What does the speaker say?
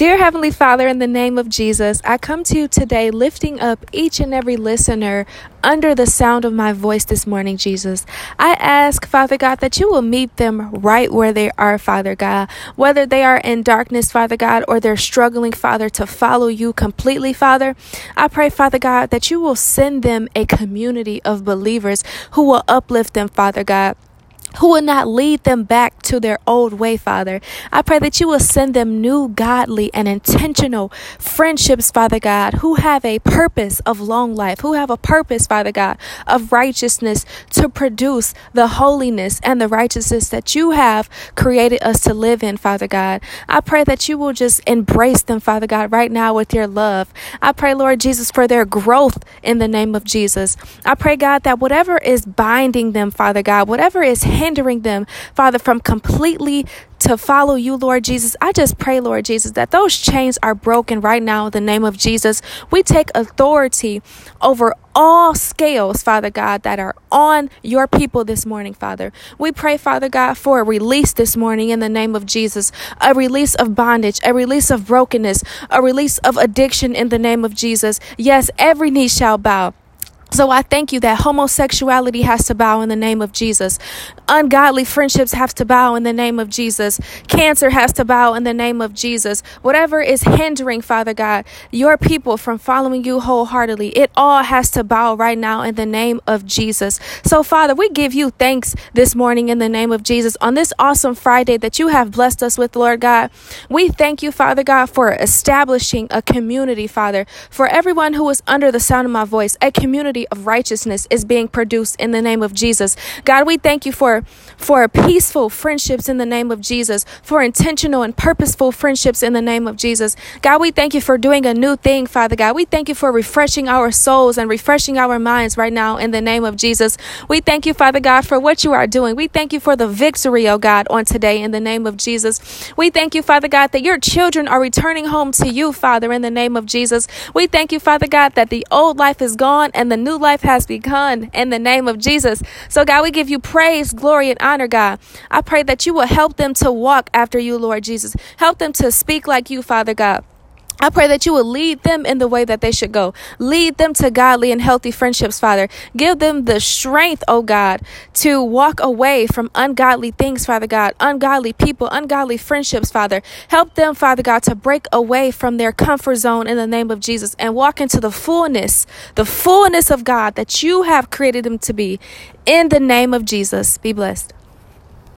Dear Heavenly Father, in the name of Jesus, I come to you today lifting up each and every listener under the sound of my voice this morning, Jesus. I ask, Father God, that you will meet them right where they are, Father God. Whether they are in darkness, Father God, or they're struggling, Father, to follow you completely, Father. I pray, Father God, that you will send them a community of believers who will uplift them, Father God who will not lead them back to their old way, Father. I pray that you will send them new, godly, and intentional friendships, Father God, who have a purpose of long life, who have a purpose, Father God, of righteousness to produce the holiness and the righteousness that you have created us to live in, Father God. I pray that you will just embrace them, Father God, right now with your love. I pray, Lord Jesus, for their growth in the name of Jesus. I pray, God, that whatever is binding them, Father God, whatever is hindering them, Father, from completely to follow you, Lord Jesus. I just pray, Lord Jesus, that those chains are broken right now in the name of Jesus. We take authority over all scales, Father God, that are on your people this morning, Father. We pray, Father God, for a release this morning in the name of Jesus, a release of bondage, a release of brokenness, a release of addiction in the name of Jesus. Yes, every knee shall bow. So I thank you that homosexuality has to bow in the name of Jesus. Ungodly friendships have to bow in the name of Jesus. Cancer has to bow in the name of Jesus. Whatever is hindering, Father God, your people from following you wholeheartedly, it all has to bow right now in the name of Jesus. So, Father, we give you thanks this morning in the name of Jesus on this awesome Friday that you have blessed us with, Lord God. We thank you, Father God, for establishing a community, Father, for everyone who is under the sound of my voice, a community of righteousness is being produced in the name of Jesus. God, we thank you for for peaceful friendships in the name of Jesus, for intentional and purposeful friendships in the name of Jesus. God, we thank you for doing a new thing, Father God. We thank you for refreshing our souls and refreshing our minds right now in the name of Jesus. We thank you, Father God, for what you are doing. We thank you for the victory, oh God, on today in the name of Jesus. We thank you, Father God, that your children are returning home to you, Father, in the name of Jesus. We thank you, Father God, that the old life is gone and the new life has begun in the name of Jesus. So, God, we give you praise, glory, and honor, God. I pray that you will help them to walk after you, Lord Jesus. Help them to speak like you, Father God. I pray that you will lead them in the way that they should go. Lead them to godly and healthy friendships, Father. Give them the strength, oh God, to walk away from ungodly things, Father God, ungodly people, ungodly friendships, Father. Help them, Father God, to break away from their comfort zone in the name of Jesus and walk into the fullness, the fullness of God that you have created them to be. In the name of Jesus, be blessed.